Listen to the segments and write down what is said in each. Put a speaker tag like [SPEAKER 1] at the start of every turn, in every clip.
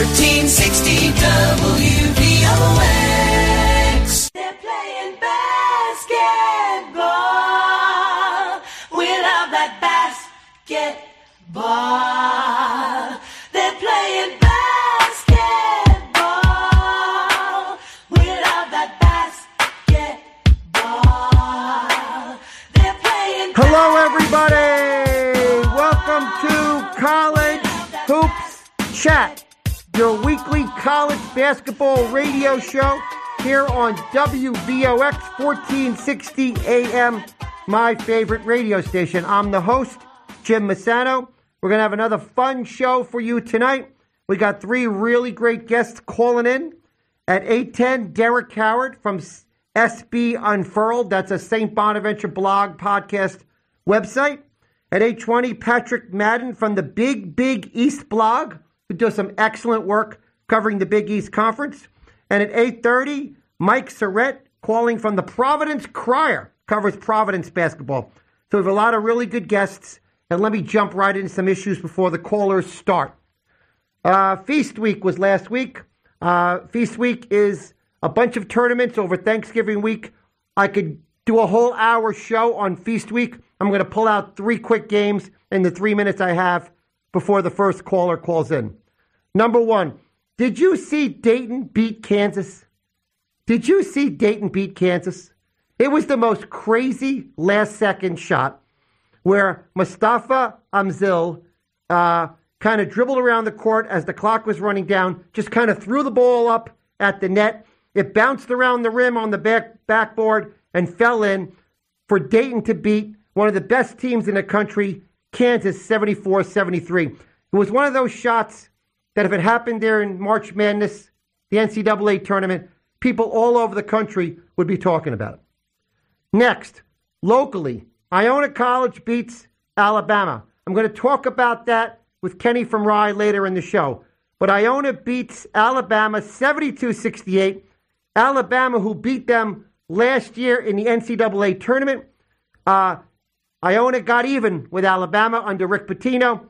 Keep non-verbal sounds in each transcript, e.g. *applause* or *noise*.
[SPEAKER 1] 1460 WVOX.
[SPEAKER 2] Basketball
[SPEAKER 3] radio show here on WVOX 1460 AM, my favorite radio station. I'm the host, Jim Massano. We're going to have another fun show for you tonight. We got three really great guests calling in. At 810, Derek Howard from SB Unfurled. That's a St. Bonaventure blog podcast website. At 820, Patrick Madden from the Big Big East blog, who does some excellent work covering the Big East Conference. And at 830, Mike Surrett calling from the Providence Crier, covers Providence basketball. So we have a lot of really good guests. And let me jump right into some issues before the callers start. Uh, Feast Week was last week. Uh, Feast Week is a bunch of tournaments over Thanksgiving week. I could do a whole hour show on Feast Week. I'm going to pull out three quick games in the three minutes I have before the first caller calls in. Number one, did you see Dayton beat Kansas? Did you see Dayton beat Kansas? It was the most crazy last second shot where Mustapha Amzil uh, kind of dribbled around the court as the clock was running down, just kind of threw the ball up at the net. It bounced around the rim on the back backboard and fell in for Dayton to beat one of the best teams in the country, Kansas 74 73. It was one of those shots that if it happened there in March Madness, the NCAA tournament, people all over the country would be talking about it. Next, locally, Iona College beats Alabama. I'm going to talk about that with Kenny from Rye later in the show. But Iona beats Alabama 72 68. Alabama, who beat them last year in the NCAA tournament. Uh, Iona got even with Alabama under Rick Pitino.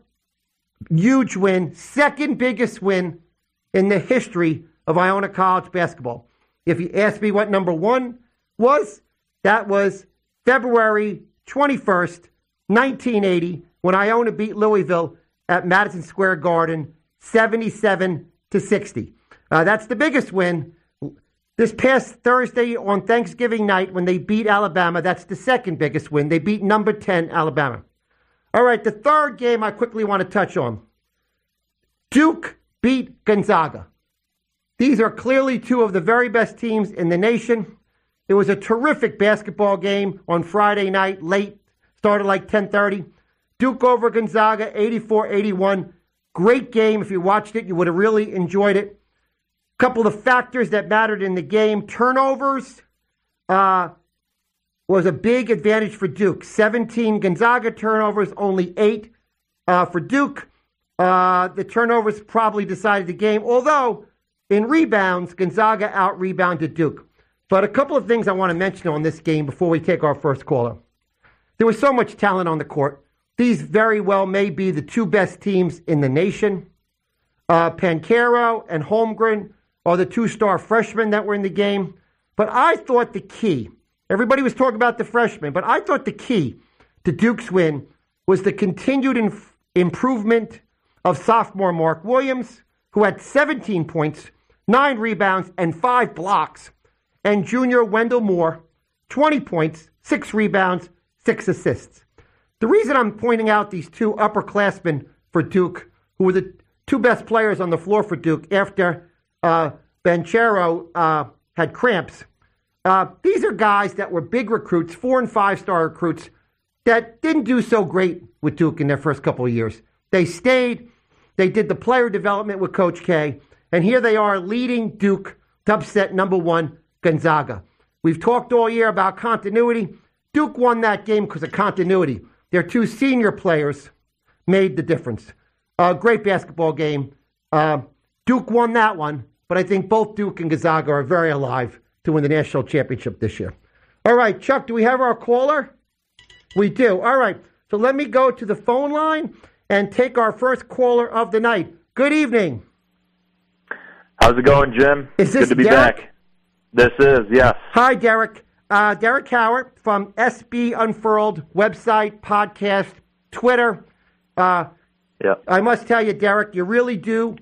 [SPEAKER 3] Huge win, second biggest win in the history of Iona College basketball. If you ask me what number one was, that was February 21st, 1980, when Iona beat Louisville at Madison Square Garden 77 to 60. Uh, that's the biggest win. This past Thursday on Thanksgiving night, when they beat Alabama, that's the second biggest win. They beat number 10 Alabama. All right, the third game I quickly want to touch on Duke beat Gonzaga. These are clearly two of the very best teams in the nation. It was a terrific basketball game on Friday night, late, started like 10:30. Duke over Gonzaga 84-81. Great game. If you watched it, you would have really enjoyed it. A Couple of factors that mattered in the game: turnovers uh, was a big advantage for Duke. 17 Gonzaga turnovers, only eight uh, for Duke. Uh, the turnovers probably decided the game. Although in rebounds, Gonzaga out rebounded Duke. But a couple of things I want to mention on this game before we take our first caller. There was so much talent on the court. These very well may be the two best teams in the nation. Uh, Banchero and Holmgren are the two star freshmen that were in the game. But I thought the key, everybody was talking about the freshmen, but I thought the key to Duke's win was the continued inf- improvement of sophomore Mark Williams, who had 17 points, nine rebounds, and five blocks, and junior Wendell Moore, 20 points, six rebounds, six assists. The reason I'm pointing out these two upperclassmen for Duke, who were the two best players on the floor for Duke after uh, Banchero uh, had cramps, uh, these are guys that were big recruits, four and five star recruits, that didn't do so great with Duke in their first couple of years. They stayed, they did the player development with Coach K, and here they are leading Duke to upset number one, Gonzaga. We've talked all year about continuity. Duke won that game because of continuity. Their two senior players made the difference. A great basketball game. Uh, Duke won that one, but I think both Duke and Gonzaga are very alive to win the national championship this year. All right, Chuck, do we have our caller? We do. All right, so let me go to the phone line and take our first caller of the night. Good evening.
[SPEAKER 1] How's it going, Jim?
[SPEAKER 3] Is this
[SPEAKER 1] Good to be
[SPEAKER 3] Derek?
[SPEAKER 1] back. This is, yes.
[SPEAKER 3] Hi, Derek. Uh, Derek Howard from SB Unfurled website, podcast, Twitter. Uh,
[SPEAKER 1] Yeah.
[SPEAKER 3] I must tell you, Derek, you really do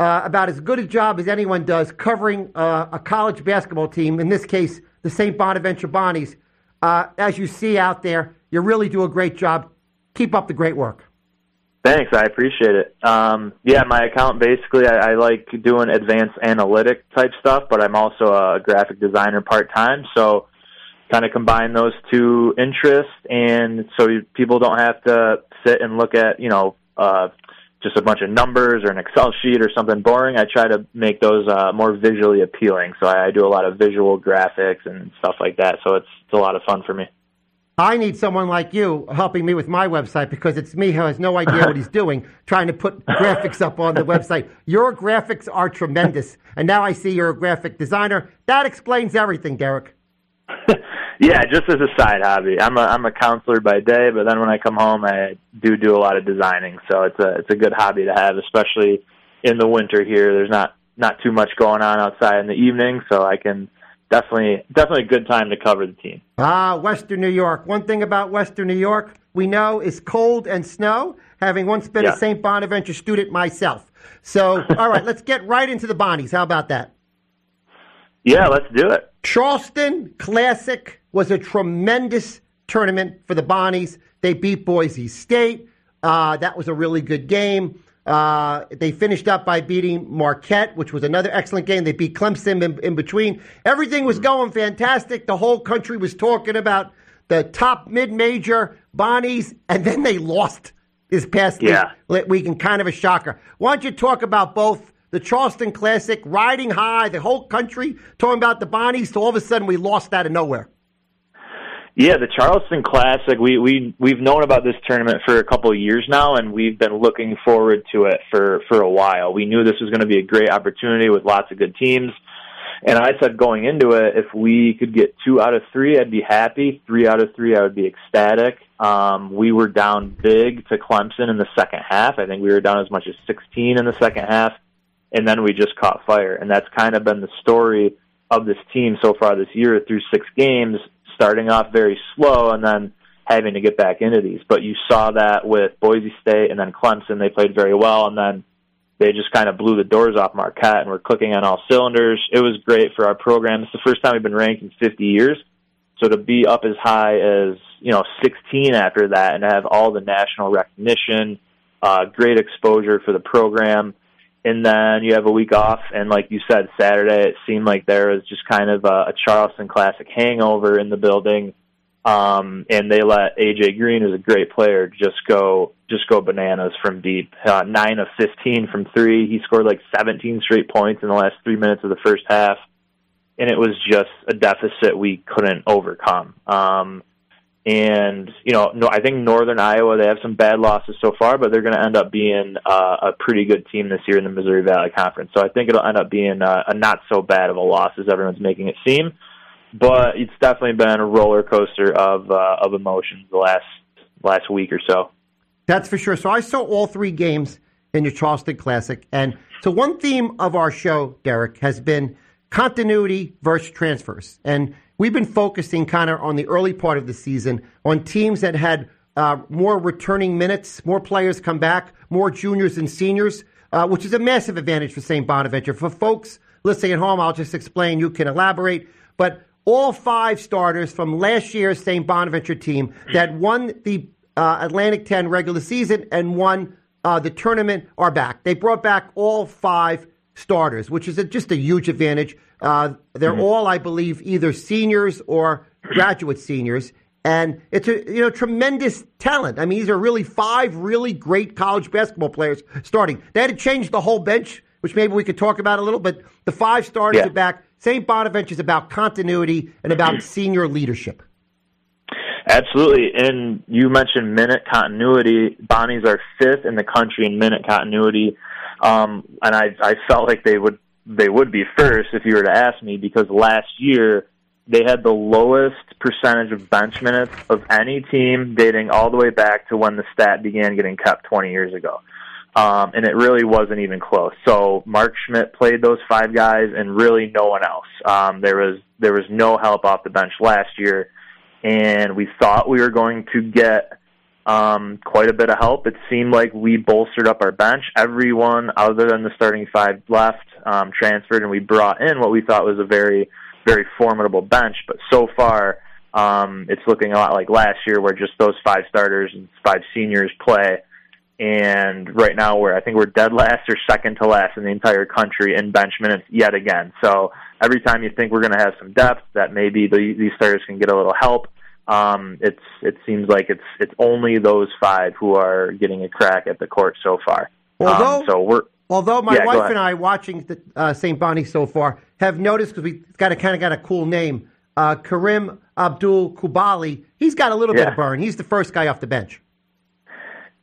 [SPEAKER 3] uh, about as good a job as anyone does covering uh, a college basketball team, in this case, the St. Bonaventure Bonnies. Uh, as you see out there, you really do a great job. Keep up the great work.
[SPEAKER 1] Thanks, I appreciate it. Um, yeah, my account basically, I, I like doing advanced analytic type stuff, but I'm also a graphic designer part time. So, kind of combine those two interests, and so people don't have to sit and look at you know uh, just a bunch of numbers or an Excel sheet or something boring. I try to make those uh, more visually appealing. So I, I do a lot of visual graphics and stuff like that. So it's it's a lot of fun for me.
[SPEAKER 3] I need someone like you helping me with my website because it's me who has no idea what he's doing, *laughs* trying to put graphics up on the website. Your graphics are tremendous. And now I see you're a graphic designer. That explains everything, Derek. *laughs*
[SPEAKER 1] Yeah, just as a side hobby. I'm a I'm a counselor by day, but then when I come home, I do do a lot of designing. So it's a it's a good hobby to have, especially in the winter here. There's not not too much going on outside in the evening, so I can definitely definitely a good time to cover the team.
[SPEAKER 3] Ah, Western New York. One thing about Western New York we know is cold and snow, having once been
[SPEAKER 1] Yeah.
[SPEAKER 3] a St. Bonaventure student myself. So, *laughs* all right, let's get right into the Bonnies. How about that?
[SPEAKER 1] Yeah, let's do it.
[SPEAKER 3] Charleston Classic was a tremendous tournament for the Bonnies. They beat Boise State. Uh, that was a really good game. Uh, they finished up by beating Marquette, which was another excellent game. They beat Clemson in, in between. Everything was going fantastic. The whole country was talking about the top mid-major Bonnies, and then they lost this past
[SPEAKER 1] Yeah.
[SPEAKER 3] week, week and kind of a shocker. Why don't you talk about both the Charleston Classic, riding high, the whole country talking about the Bonnies, so all of a sudden we lost out of nowhere.
[SPEAKER 1] Yeah, the Charleston Classic. We we we've known about this tournament for a couple of years now, and we've been looking forward to it for for a while. We knew this was going to be a great opportunity with lots of good teams. And I said going into it, if we could get two out of three, I'd be happy. Three out of three, I would be ecstatic. Um, we were down big to Clemson in the second half. I think we were down as much as 16 in the second half, and then we just caught fire. And that's kind of been the story of this team so far this year through six games, starting off very slow and then having to get back into these. But you saw that with Boise State and then Clemson. They played very well, and then they just kind of blew the doors off Marquette and were clicking on all cylinders. It was great for our program. It's the first time we've been ranked in 50 years. So to be up as high as, you know, 16 after that and have all the national recognition, uh, great exposure for the program. And then you have a week off. And like you said, Saturday, it seemed like there was just kind of a, a Charleston Classic hangover in the building. Um, and they let AJ Green, who's a great player, just go just go bananas from deep. Uh, nine of fifteen from three. He scored like seventeen straight points in the last three minutes of the first half, and it was just a deficit we couldn't overcome. Um, and you know, no, I think Northern Iowa they have some bad losses so far, but they're going to end up being uh, a pretty good team this year in the Missouri Valley Conference. So I think it'll end up being a, a not so bad of a loss as everyone's making it seem but it's definitely been a roller coaster of uh, of emotions the last last week or so.
[SPEAKER 3] That's for sure. So I saw all three games in the Charleston Classic. And so one theme of our show, Derek, has been continuity versus transfers. And we've been focusing of on the early part of the season on teams that had uh, more returning minutes, more players come back, more juniors and seniors, uh, which is a massive advantage for St. Bonaventure. For folks listening at home, I'll just explain. You can elaborate. But all five starters from last year's St. Bonaventure team that won the uh, Atlantic 10 regular season and won uh, the tournament are back. They brought back all five starters, which is a, just a huge advantage. Uh, they're all, I believe, either seniors or graduate seniors. And it's a you know tremendous talent. I mean, these are really five really great college basketball players starting. They had to change the whole bench, which maybe we could talk about a little. But the five starters
[SPEAKER 1] Yeah.
[SPEAKER 3] are back. St. Bonaventure is about continuity and about senior leadership.
[SPEAKER 1] Absolutely, and you mentioned minute continuity. Bonnies are fifth in the country in minute continuity, um, and I I felt like they would they would be first if you were to ask me because last year they had the lowest percentage of bench minutes of any team dating all the way back to when the stat began getting kept 20 years ago. um, and it really wasn't even close. So Mark Schmidt played those five guys, and really no one else. Um, there was there was no help off the bench last year, and we thought we were going to get um, quite a bit of help. It seemed like we bolstered up our bench. Everyone other than the starting five left um, transferred, and we brought in what we thought was a very very formidable bench. But so far, um, it's looking a lot like last year, where just those five starters and five seniors play. And right now, we're I think we're dead last or second to last in the entire country in bench minutes yet again. So every time you think we're going to have some depth, that maybe the, these starters can get a little help. Um, it's it seems like it's it's only those five who are getting a crack at the court so far.
[SPEAKER 3] Although,
[SPEAKER 1] um, so we're
[SPEAKER 3] although my
[SPEAKER 1] Yeah,
[SPEAKER 3] wife and I watching the, uh, St. Bonnie so far have noticed because we got a kind of got a cool name, uh, Karim Abdul Coulibaly. He's got a little bit
[SPEAKER 1] Yeah.
[SPEAKER 3] of burn. He's the first guy off the bench.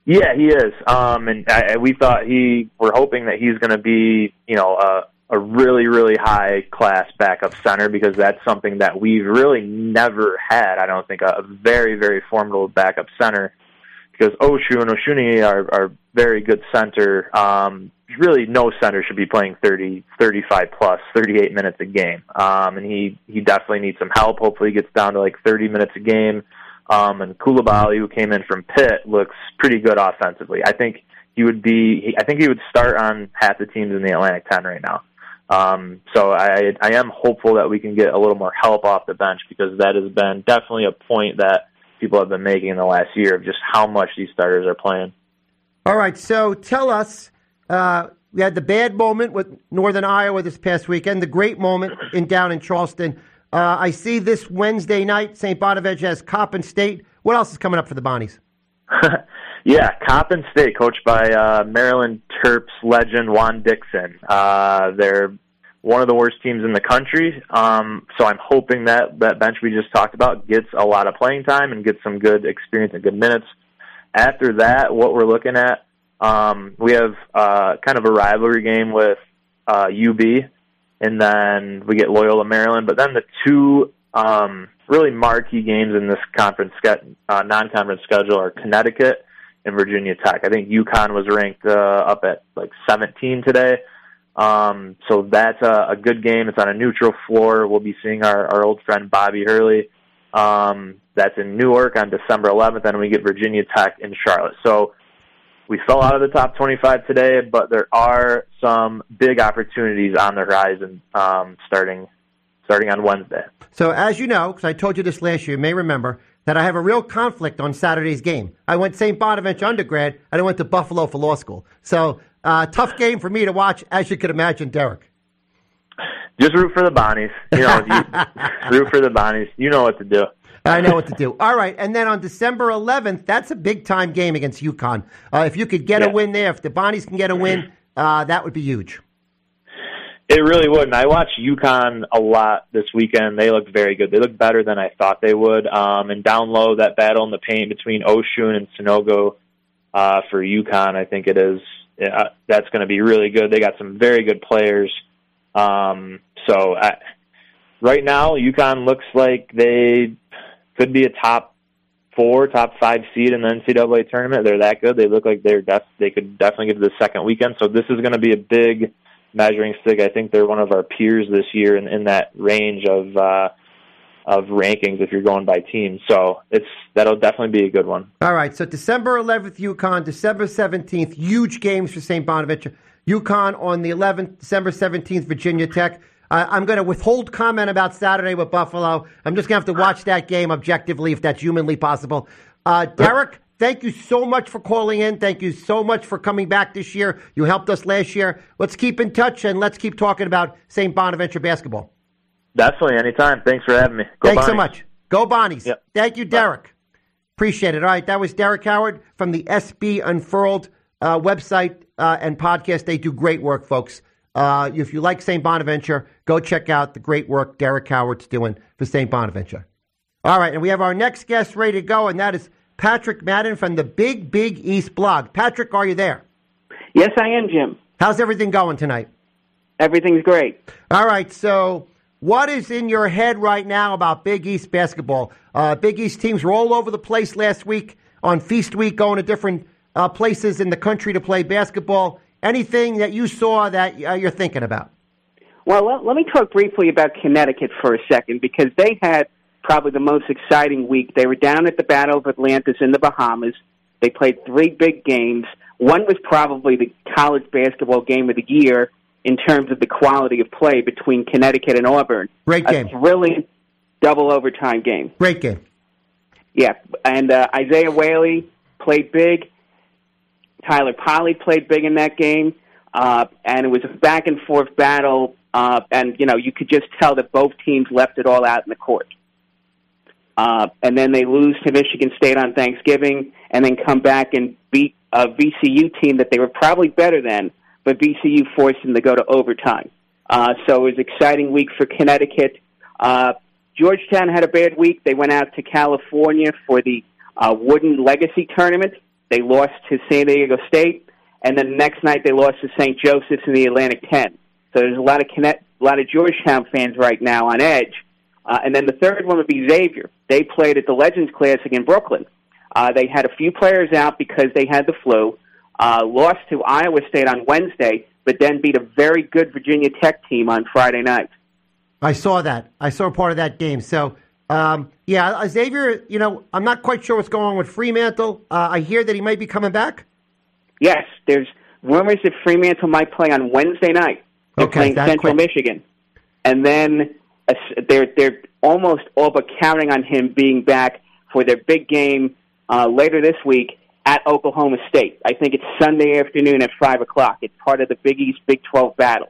[SPEAKER 1] Yeah, he is. Um, and I, we thought he, we're hoping that he's going to be, you know, a, a really, really high class backup center because that's something that we've really never had. I don't think a, very, very formidable backup center because Osun Osunniyi are, are very good center. Um, really, no center should be playing 30, 35 plus, 38 minutes a game. Um, and he, he definitely needs some help. Hopefully, he gets down to like 30 minutes a game. Um, and Coulibaly, who came in from Pitt, looks pretty good offensively. I think he would be. I think he would start on half the teams in the Atlantic 10 right now. Um, so I, I am hopeful that we can get a little more help off the bench because that has been definitely a point that people have been making in the last year of just how much these starters are playing.
[SPEAKER 3] All right, so tell us. Uh, we had the bad moment with Northern Iowa this past weekend, the great moment in down in Charleston. Uh, I see this Wednesday night, St. Bonaventure has Coppin State. What else is coming up for the Bonnies? *laughs*
[SPEAKER 1] yeah, Coppin State, coached by uh, Maryland Terps legend Juan Dixon. Uh, they're one of the worst teams in the country. Um, so I'm hoping that that bench we just talked about gets a lot of playing time and gets some good experience and good minutes. After that, what we're looking at, um, we have uh, kind of a rivalry game with uh, UB, and then we get Loyola Maryland. But then the two um, really marquee games in this conference uh, non-conference schedule are Connecticut and Virginia Tech. I think UConn was ranked uh, up at like 17 today. Um, so that's a, a good game. It's on a neutral floor. We'll be seeing our, our old friend Bobby Hurley. Um, that's in Newark on December 11th, and we get Virginia Tech in Charlotte. So we fell out of the top 25 today, but there are some big opportunities on the horizon um, starting starting on Wednesday.
[SPEAKER 3] So, as you know, because I told you this last year, you may remember that I have a real conflict on Saturday's game. I went St. Bonaventure undergrad, and I went to Buffalo for law school. So, uh, tough game for me to watch, as you could imagine, Derek.
[SPEAKER 1] Just root for the Bonnies. You know, you, *laughs* root for the Bonnies. You know what to do.
[SPEAKER 3] I know what to do. All right, and then on December 11th, that's a big time game against UConn. Uh, if you could get a win there, if the Bonnies can get a win, uh, that would be huge.
[SPEAKER 1] It really would. And I watched UConn a lot this weekend. They looked very good. They looked better than I thought they would. Um, and down low, that battle in the paint between Osun and Sanogo uh, for UConn, I think it is. Uh, that's going to be really good. They got some very good players. Um, so I, right now, UConn looks like they could be a top four, top five seed in the NCAA tournament. They're that good. They look like they're def- they could definitely get to the second weekend. So this is going to be a big measuring stick. I think they're one of our peers this year in, in that range of uh, of rankings if you're going by team. So it's that'll definitely be a good one.
[SPEAKER 3] All right, so December 11th, UConn. December 17th, huge games for St. Bonaventure. UConn on the 11th, December 17th, Virginia Tech. I'm going to withhold comment about Saturday with Buffalo. I'm just going to have to watch that game objectively if that's humanly possible. Uh, Derek, thank you so much for calling in. Thank you so much for coming back this year. You helped us last year. Let's keep in touch and let's keep talking about St. Bonaventure basketball.
[SPEAKER 1] Definitely, anytime. Thanks for having me. Go
[SPEAKER 3] Thanks so much. Go Bonnies.
[SPEAKER 1] Yep.
[SPEAKER 3] Thank you, Derek. Appreciate it. All right, that was Derek Howard from the SB Unfurled uh, website uh, and podcast. They do great work, folks. Uh, if you like St. Bonaventure, go check out the great work Derek Howard's doing for St. Bonaventure. All right, and we have our next guest ready to go, and that is Patrick Madden from the Big Big East blog. Patrick, are you there?
[SPEAKER 4] Yes, I am, Jim.
[SPEAKER 3] How's everything going tonight?
[SPEAKER 4] Everything's great.
[SPEAKER 3] All right, so what is in your head right now about Big East basketball? Uh, Big East teams were all over the place last week on Feast Week, going to different uh, places in the country to play basketball. Anything that you saw that uh, you're thinking about?
[SPEAKER 4] Well, let, let me talk briefly about Connecticut for a second because they had probably the most exciting week. They were down at the Battle of Atlantis in the Bahamas. They played three big games. One was probably the college basketball game of the year in terms of the quality of play between Connecticut and Auburn.
[SPEAKER 3] Great game.
[SPEAKER 4] A thrilling double overtime game.
[SPEAKER 3] Great game.
[SPEAKER 4] Yeah, and uh, Isaiah Whaley played big. Tyler Polley played big in that game, uh, and it was a back and forth battle. Uh, and you know, you could just tell that both teams left it all out in the court. Uh, and then they lose to Michigan State on Thanksgiving, and then come back and beat a VCU team that they were probably better than, but VCU forced them to go to overtime. Uh, so it was an exciting week for Connecticut. Uh, Georgetown had a bad week. They went out to California for the uh, Wooden Legacy Tournament. They lost to San Diego State, and then the next night they lost to St. Joseph's in the Atlantic 10. So there's a lot of Connect, a lot of Georgetown fans right now on edge. Uh, and then the third one would be Xavier. They played at the Legends Classic in Brooklyn. Uh, they had a few players out because they had the flu. Uh, lost to Iowa State on Wednesday, but then beat a very good Virginia Tech team on Friday night.
[SPEAKER 3] I saw that. I saw part of that game. So, um, yeah, uh, Xavier, you know, I'm not quite sure what's going on with Freemantle. Uh, I hear that he might be coming back.
[SPEAKER 4] Yes, there's rumors that Freemantle might play on Wednesday night. They're
[SPEAKER 3] Okay,
[SPEAKER 4] playing Central
[SPEAKER 3] quick.
[SPEAKER 4] Michigan, and then they're they're almost all but counting on him being back for their big game uh, later this week at Oklahoma State. I think it's Sunday afternoon at five o'clock. It's part of the Big East Big Twelve battle.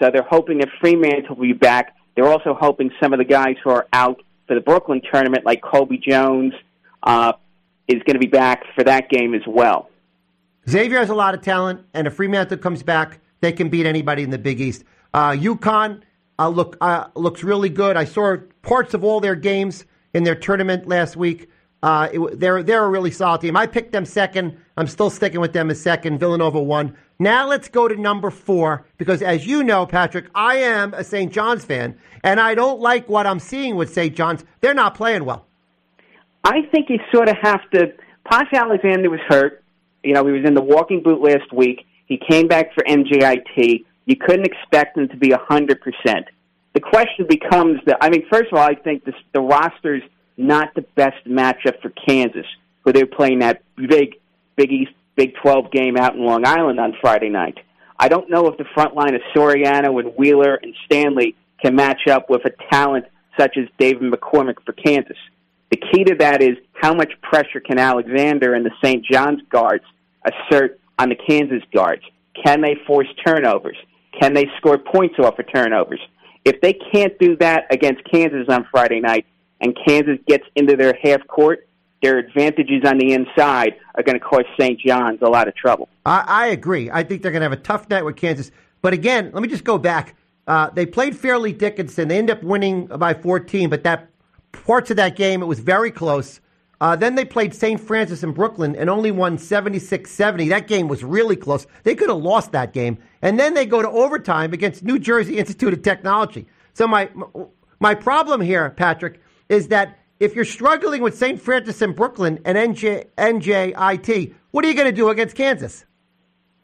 [SPEAKER 4] So they're hoping that Freemantle will be back. They're also hoping some of the guys who are out for the Brooklyn tournament, like Colby Jones, uh, is going to be back for that game as well.
[SPEAKER 3] Xavier has a lot of talent, and if Freemantle comes back, they can beat anybody in the Big East. Uh, UConn uh, look uh, looks really good. I saw parts of all their games in their tournament last week. Uh, it, they're they're a really solid team. I picked them second. I'm still sticking with them as second. Villanova won. Now let's go to number four because, as you know, Patrick, I am a St. John's fan, and I don't like what I'm seeing with St. John's. They're not playing well.
[SPEAKER 4] I think you sort of have to. Posh Alexander was hurt. You know, he was in the walking boot last week. He came back for NJIT. You couldn't expect him to be a hundred percent. The question becomes that I mean, first of all, I think this, the roster's not the best matchup for Kansas, who they're playing that big Big East Big Twelve game out in Long Island on Friday night. I don't know if the front line of Soriano and Wheeler and Stanley can match up with a talent such as David McCormack for Kansas. The key to that is how much pressure can Alexander and the St. John's guards assert on the Kansas guards? Can they force turnovers? Can they score points off of turnovers? If they can't do that against Kansas on Friday night and Kansas gets into their half court, their advantages on the inside are going to cause St. John's a lot of trouble.
[SPEAKER 3] I, I agree. I think they're going to have a tough night with Kansas. But again, let me just go back. Uh, they played Fairleigh Dickinson. They ended up winning by 14, but that parts of that game it was very close. Uh, then they played St. Francis in Brooklyn and only won 76-70. That game was really close. They could have lost that game. And then they go to overtime against New Jersey Institute of Technology. So my my problem here, Patrick, is that if you're struggling with St. Francis in Brooklyn and NJ, NJIT, what are you going to do against Kansas?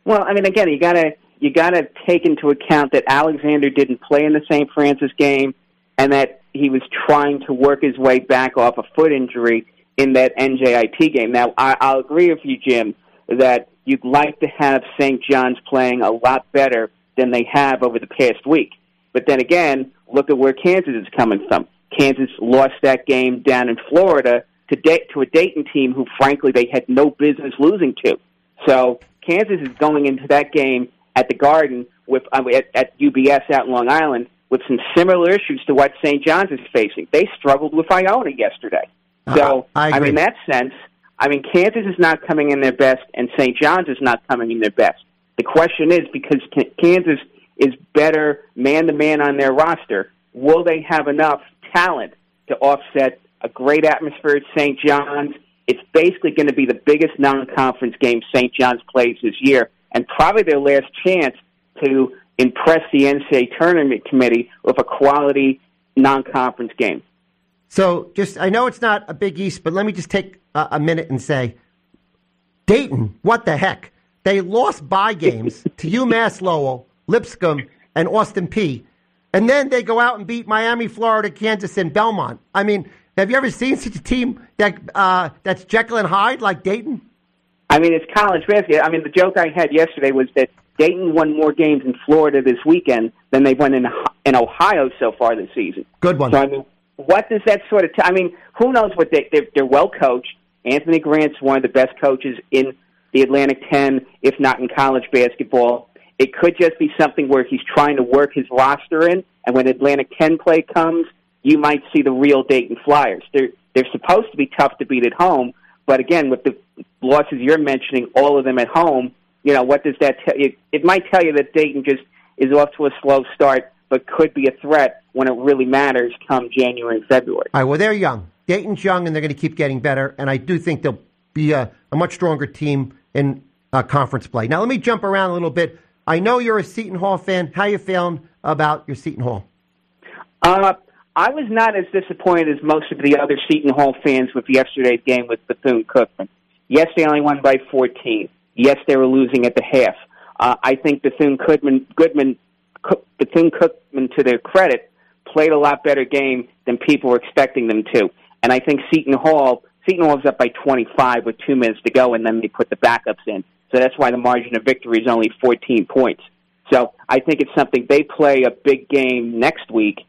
[SPEAKER 4] Well, I mean, again, you gotta you gotta take into account that Alexander didn't play in the St. Francis game, and that he was trying to work his way back off a foot injury in that NJIT game. Now, I, I'll agree with you, Jim, that you'd like to have St. John's playing a lot better than they have over the past week. But then again, look at where Kansas is coming from. Kansas lost that game down in Florida to da- to a Dayton team who, frankly, they had no business losing to. So Kansas is going into that game at the Garden with um, at, at UBS out in Long Island with some similar issues to what St. John's is facing. They struggled with Iona yesterday. So
[SPEAKER 3] Uh, I agree.
[SPEAKER 4] mean, in that sense, I mean, Kansas is not coming in their best, and St. John's is not coming in their best. The question is because Kansas is better man to man on their roster, will they have enough talent to offset a great atmosphere at St. John's? It's basically going to be the biggest non-conference game St. John's plays this year, and probably their last chance to impress the NCAA tournament committee with a quality non-conference game.
[SPEAKER 3] So, just I know it's not a Big East, but let me just take a, a minute and say, Dayton, what the heck? They lost by games *laughs* to UMass Lowell, Lipscomb, and Austin Peay. And then they go out and beat Miami, Florida, Kansas, and Belmont. I mean, have you ever seen such a team that uh, that's Jekyll and Hyde like Dayton?
[SPEAKER 4] I mean, it's college basketball. I mean, the joke I had yesterday was that Dayton won more games in Florida this weekend than they've won in in Ohio so far this season.
[SPEAKER 3] Good one.
[SPEAKER 4] So I mean, what does that sort of? T- I mean, who knows what they they're, they're well coached. Anthony Grant's one of the best coaches in the Atlantic Ten, if not in college basketball. It could just be something where he's trying to work his roster in, and when Atlantic Ten play comes, you might see the real Dayton Flyers. They're they're supposed to be tough to beat at home, but again, with the losses you're mentioning, all of them at home, you know what does that tell you? It might tell you that Dayton just is off to a slow start, but could be a threat when it really matters come January and February.
[SPEAKER 3] All right, well, they're young. Dayton's young, and they're going to keep getting better. And I do think they'll be a, a much stronger team in uh, conference play. Now, let me jump around a little bit. I know you're a Seton Hall fan. How you feeling about your Seton Hall?
[SPEAKER 4] Uh, I was not as disappointed as most of the other Seton Hall fans with yesterday's game with Bethune Cookman. Yes, they only won by 14. Yes, they were losing at the half. Uh, I think Bethune Goodman, Goodman, Bethune Cookman, to their credit, played a lot better game than people were expecting them to. And I think Seton Hall, Seton Hall was up by 25 with two minutes to go, and then they put the backups in. So that's why the margin of victory is only 14 points. So I think it's something they play a big game next week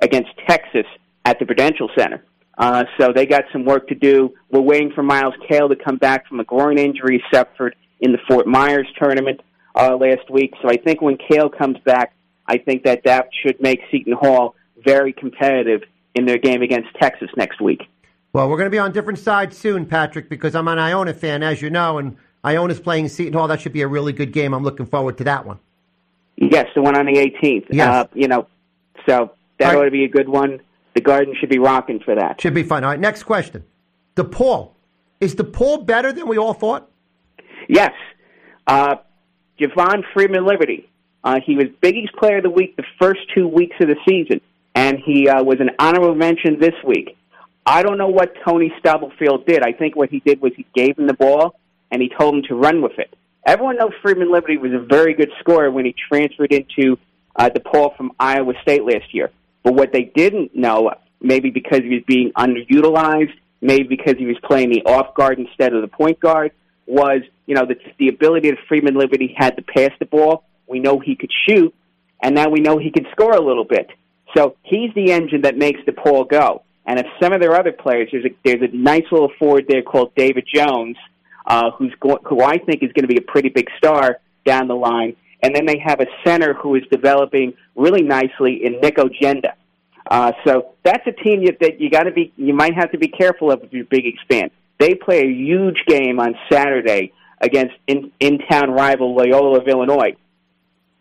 [SPEAKER 4] against Texas at the Prudential Center. Uh, so they got some work to do. We're waiting for Myles Cale to come back from a groin injury suffered in the Fort Myers tournament uh, last week. So I think when Cale comes back, I think that that should make Seton Hall very competitive in their game against Texas next week.
[SPEAKER 3] Well, we're going to be on different sides soon, Patrick, because I'm an Iona fan, as you know, and Iona's playing Seton Hall. That should be a really good game. I'm looking forward to that one.
[SPEAKER 4] Yes, the one on the 18th.
[SPEAKER 3] Yes.
[SPEAKER 4] Uh, you know, so that
[SPEAKER 3] right.
[SPEAKER 4] ought to be a good one. The Garden should be rocking for that.
[SPEAKER 3] Should be fun. All right, next question. DePaul. Is DePaul better than we all thought?
[SPEAKER 4] Yes. Uh, Javon Freeman Liberty. Uh, he was Big East Player of the Week the first two weeks of the season, and he uh, was an honorable mention this week. I don't know what Tony Stubblefield did. I think what he did was he gave him the ball and he told him to run with it. Everyone knows Freeman Liberty was a very good scorer when he transferred into uh, DePaul from Iowa State last year. But what they didn't know, maybe because he was being underutilized, maybe because he was playing the off guard instead of the point guard, was you know the, the ability that Freeman Liberty had to pass the ball. We know he could shoot, and now we know he can score a little bit. So he's the engine that makes DePaul go. And if some of their other players, there's a, there's a nice little forward there called David Jones, uh, who's go- who I think is going to be a pretty big star down the line. And then they have a center who is developing really nicely in Nick Ongenda. Uh, so that's a team you, that you got to be, you might have to be careful of if you're Big expand. They play a huge game on Saturday against in, in-town rival Loyola of Illinois.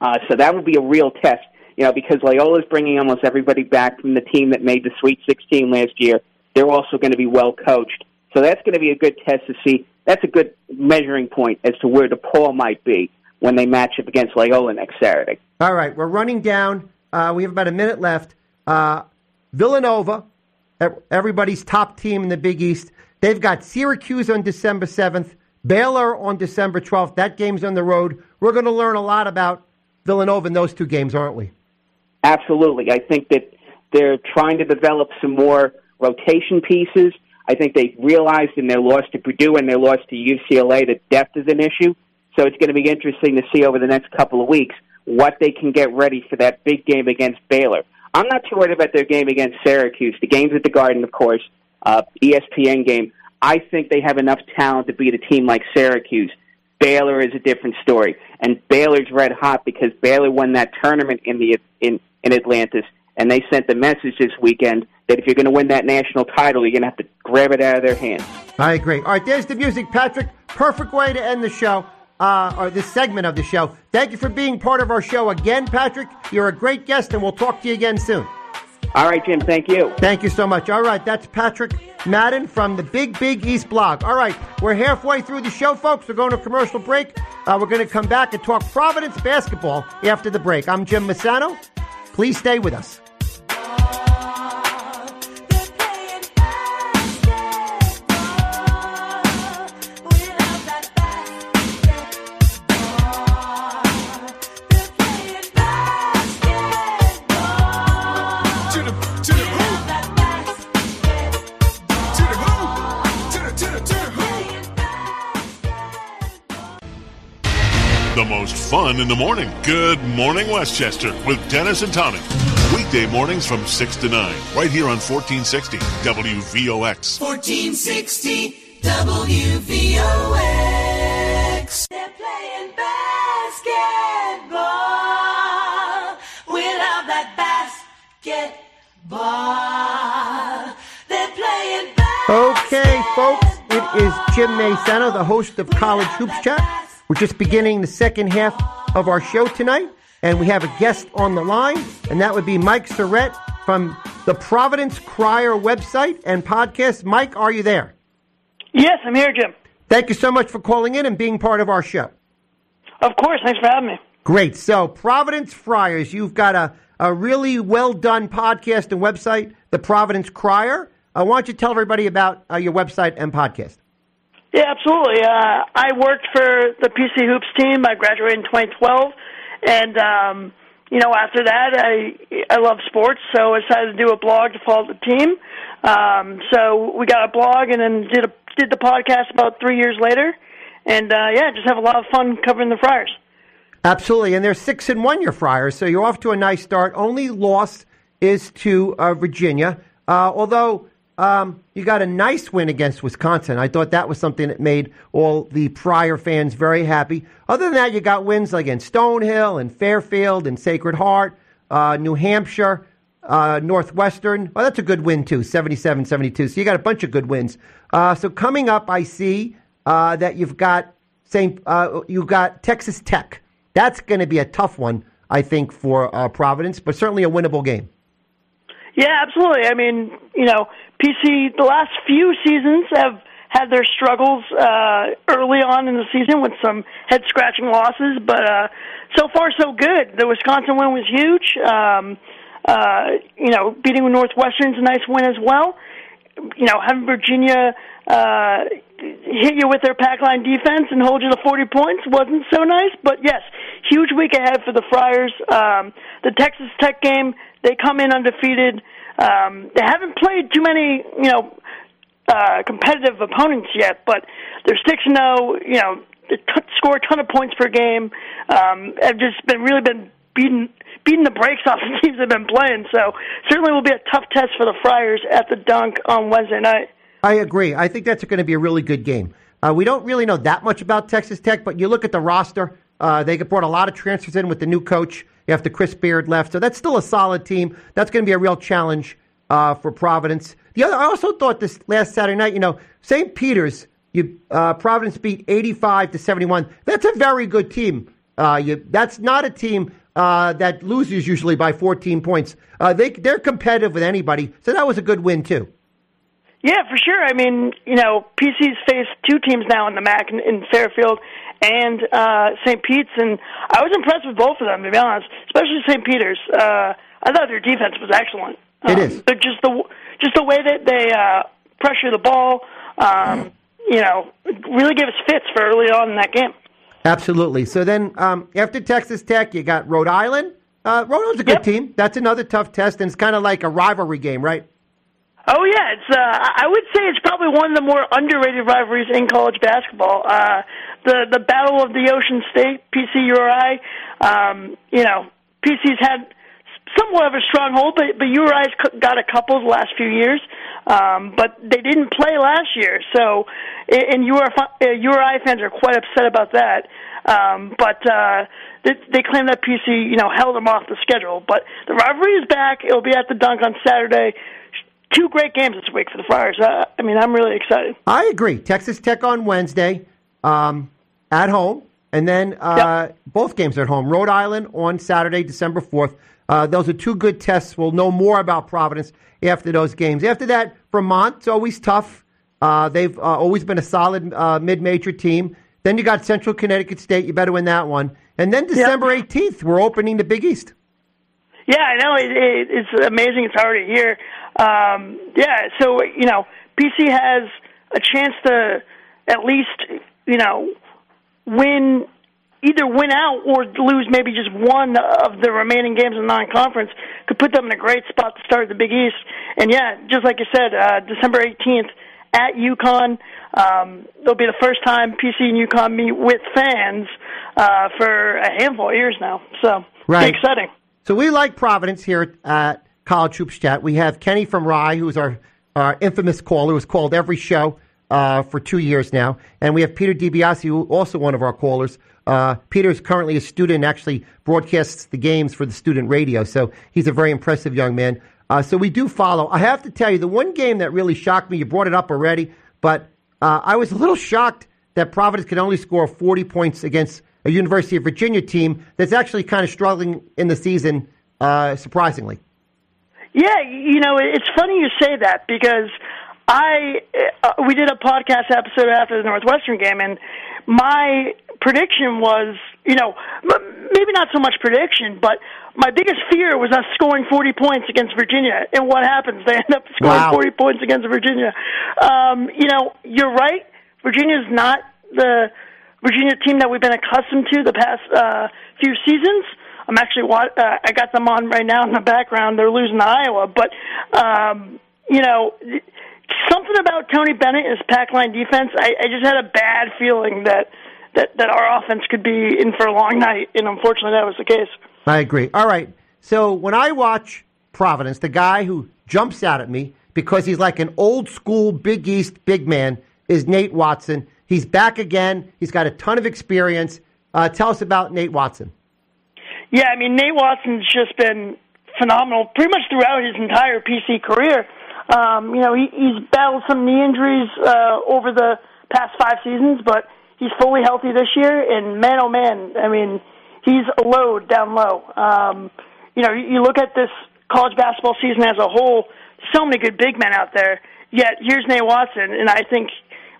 [SPEAKER 4] Uh, so that will be a real test, you know, because Loyola's bringing almost everybody back from the team that made the Sweet 16 last year. They're also going to be well coached. So that's going to be a good test to see. That's a good measuring point as to where DePaul might be when they match up against Loyola next Saturday.
[SPEAKER 3] All right, we're running down. Uh, we have about a minute left. Uh, Villanova, everybody's top team in the Big East. They've got Syracuse on December 7th, Baylor on December 12th. That game's on the road. We're going to learn a lot about Villanova in those two games, aren't we?
[SPEAKER 4] Absolutely. I think that they're trying to develop some more rotation pieces. I think they realized in their loss to Purdue and their loss to UCLA that depth is an issue. So it's going to be interesting to see over the next couple of weeks what they can get ready for that big game against Baylor. I'm not too worried about their game against Syracuse. The game's at the Garden, of course, uh, ESPN game. I think they have enough talent to beat a team like Syracuse. Baylor is a different story, and Baylor's red hot because Baylor won that tournament in the in in Atlantis, and they sent the message this weekend that if you're going to win that national title, you're going to have to grab it out of their hands.
[SPEAKER 3] I agree. All right, there's the music, Patrick. Perfect way to end the show, uh, or this segment of the show. Thank you for being part of our show again, Patrick. You're a great guest, and we'll talk to you again soon.
[SPEAKER 4] All right, Jim. Thank you.
[SPEAKER 3] Thank you so much. All right, that's Patrick Madden from the Big Big East blog. All right, we're halfway through the show, folks. We're going to commercial break. Uh, we're going to come back and talk Providence basketball after the break. I'm Jim Massano. Please stay with us.
[SPEAKER 5] Fun in the morning. Good morning, Westchester, with Dennis and Tommy. Weekday mornings from 6 to 9, right here on 1460 WVOX.
[SPEAKER 2] 1460 WVOX. They're playing basketball. We love that basketball. They're playing basketball.
[SPEAKER 3] Okay, folks, it is Jim Massano, the host of College Hoops Chat. We're just beginning the second half of our show tonight, and we have a guest on the line, and that would be Mike Surratt from the Providence Crier website and podcast. Mike, are you there?
[SPEAKER 6] Yes, I'm here, Jim.
[SPEAKER 3] Thank you so much for calling in and being part of our show.
[SPEAKER 6] Of course. Thanks for having me.
[SPEAKER 3] Great. So, Providence Friars, you've got a, a really well done podcast and website, The Providence Crier. Uh, why don't you tell everybody about uh, your website and podcast?
[SPEAKER 6] Yeah, absolutely. Uh, I worked for the PC Hoops team. I graduated in 2012, and um, you know, after that, I I love sports, so I decided to do a blog to follow the team. Um, so we got a blog, and then did a did the podcast about three years later, and uh, yeah, just have a lot of fun covering the Friars.
[SPEAKER 3] Absolutely, and they're six and one, your Friars. So you're off to a nice start. Only loss is to uh, Virginia, uh, although um, you got a nice win against Wisconsin. I thought that was something that made all the Friar fans very happy. Other than that, you got wins against Stonehill and Fairfield and Sacred Heart, uh, New Hampshire, uh, Northwestern. Well, that's a good win too, 77-72. So you got a bunch of good wins. Uh, so coming up, I see uh, that you've got Saint, uh, you got Texas Tech. That's going to be a tough one, I think, for uh, Providence, but certainly a winnable game.
[SPEAKER 6] Yeah, absolutely. I mean, you know, PC the last few seasons have had their struggles uh, early on in the season with some head scratching losses, but uh, so far so good. The Wisconsin win was huge. Um, uh, you know, beating the Northwestern's a nice win as well. You know, having Virginia uh, hit you with their pack line defense and hold you to 40 points wasn't so nice, but yes, huge week ahead for the Friars. Um, the Texas Tech game, they come in undefeated. Um, they haven't played too many, you know, uh, competitive opponents yet, but they're six and zero. You know, they t- score a ton of points per game. Um, have just been really been beating beating the brakes *laughs* off the teams they've been playing. So certainly will be a tough test for the Friars at the Dunk on Wednesday night.
[SPEAKER 3] I agree. I think that's going to be a really good game. Uh, we don't really know that much about Texas Tech, but you look at the roster. Uh, they brought a lot of transfers in with the new coach after Chris Beard left, so that's still a solid team. That's going to be a real challenge uh, for Providence. The other, I also thought this last Saturday night, you know, St. Peter's, you uh, Providence beat eighty-five to seventy-one. That's a very good team. Uh, you, that's not a team uh, that loses usually by fourteen points. Uh, they they're competitive with anybody, so that was a good win too.
[SPEAKER 6] Yeah, for sure. I mean, you know, PC's faced two teams now in the MAAC in, in Fairfield and uh, St. Pete's, and I was impressed with both of them, to be honest. Especially St. Peter's. Uh, I thought their defense was excellent.
[SPEAKER 3] It
[SPEAKER 6] Um,
[SPEAKER 3] is.
[SPEAKER 6] They're just the just the way that they uh, pressure the ball. Um, you know, really gave us fits for early on in that game.
[SPEAKER 3] Absolutely. So then, um, after Texas Tech, you got Rhode Island. Uh, Rhode Island's a good
[SPEAKER 6] Yep.
[SPEAKER 3] team. That's another tough test, and it's kind of like a rivalry game, right?
[SPEAKER 6] Oh yeah, it's. Uh, I would say it's probably one of the more underrated rivalries in college basketball. Uh, the the battle of the Ocean State, PC URI. Um, you know, PC's had somewhat of a stronghold, but but URI's got a couple the last few years. Um, but they didn't play last year, so and URI, uh, URI fans are quite upset about that. Um, but uh, they, they claim that PC, you know, held them off the schedule. But the rivalry is back. It'll be at the Dunk on Saturday two great games this week for the Friars. Uh, I mean, I'm really excited.
[SPEAKER 3] I agree. Texas Tech on Wednesday um, at home, and then uh, both games are at home. Rhode Island on Saturday, December 4th. Uh, those are two good tests. We'll know more about Providence after those games. After that, Vermont's always tough. Uh, they've uh, always been a solid uh, mid-major team. Then you got Central Connecticut State. You better win that one. And then December 18th, we're opening the Big East.
[SPEAKER 6] Yeah, I know. It, it, it's amazing. It's already here. Um, yeah, so you know, PC has a chance to at least you know win either win out or lose maybe just one of the remaining games in non-conference could put them in a great spot to start the Big East. And yeah, just like you said, uh, December 18th at UConn. Um, it'll be the first time PC and UConn meet with fans uh, for a handful of years now. So
[SPEAKER 3] Right.
[SPEAKER 6] exciting.
[SPEAKER 3] So we like Providence here at College Hoops Chat. We have Kenny from Rye, who's our, our infamous caller, who's called every show uh, for two years now. And we have Peter DiBiase, who also one of our callers. Uh, Peter is currently a student actually broadcasts the games for the student radio. So he's a very impressive young man. Uh, so we do follow. I have to tell you, the one game that really shocked me, you brought it up already, but uh, I was a little shocked that Providence could only score 40 points against a University of Virginia team that's actually kind of struggling in the season, uh, surprisingly.
[SPEAKER 6] Yeah, you know, it's funny you say that because I uh, we did a podcast episode after the Northwestern game, and my prediction was, you know, m- maybe not so much prediction, but my biggest fear was us scoring 40 points against Virginia. And what happens? They end up scoring
[SPEAKER 3] Wow.
[SPEAKER 6] 40 points against Virginia. Um, you know, you're right. Virginia's not the Virginia team that we've been accustomed to the past uh, few seasons. I'm actually uh, I got them on right now in the background. They're losing to Iowa, but um, you know, something about Tony Bennett and his pack line defense. I, I just had a bad feeling that that that our offense could be in for a long night, and unfortunately, that was the case.
[SPEAKER 3] I agree. All right. So when I watch Providence, the guy who jumps out at me because he's like an old school Big East big man is Nate Watson. He's back again. He's got a ton of experience. Uh, tell us about Nate Watson.
[SPEAKER 6] Yeah, I mean Nate Watson's just been phenomenal pretty much throughout his entire PC career. Um, you know, he, he's battled some knee injuries uh, over the past five seasons, but he's fully healthy this year. And man, oh man, I mean, he's a load down low. Um, you know, you, you look at this college basketball season as a whole. So many good big men out there. Yet here's Nate Watson, and I think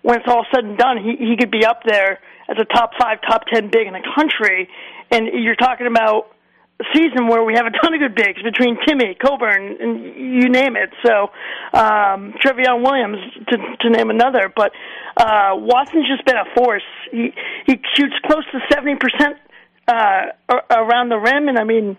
[SPEAKER 6] when it's all said and done, he he could be up there as a top five, top ten big in the country. And you're talking about a season where we have a ton of good bigs between Timme, Cockburn, and you name it. So um, Trevion Williams, to to name another. But uh, Watson's just been a force. He he shoots close to seventy percent uh, around the rim, and I mean,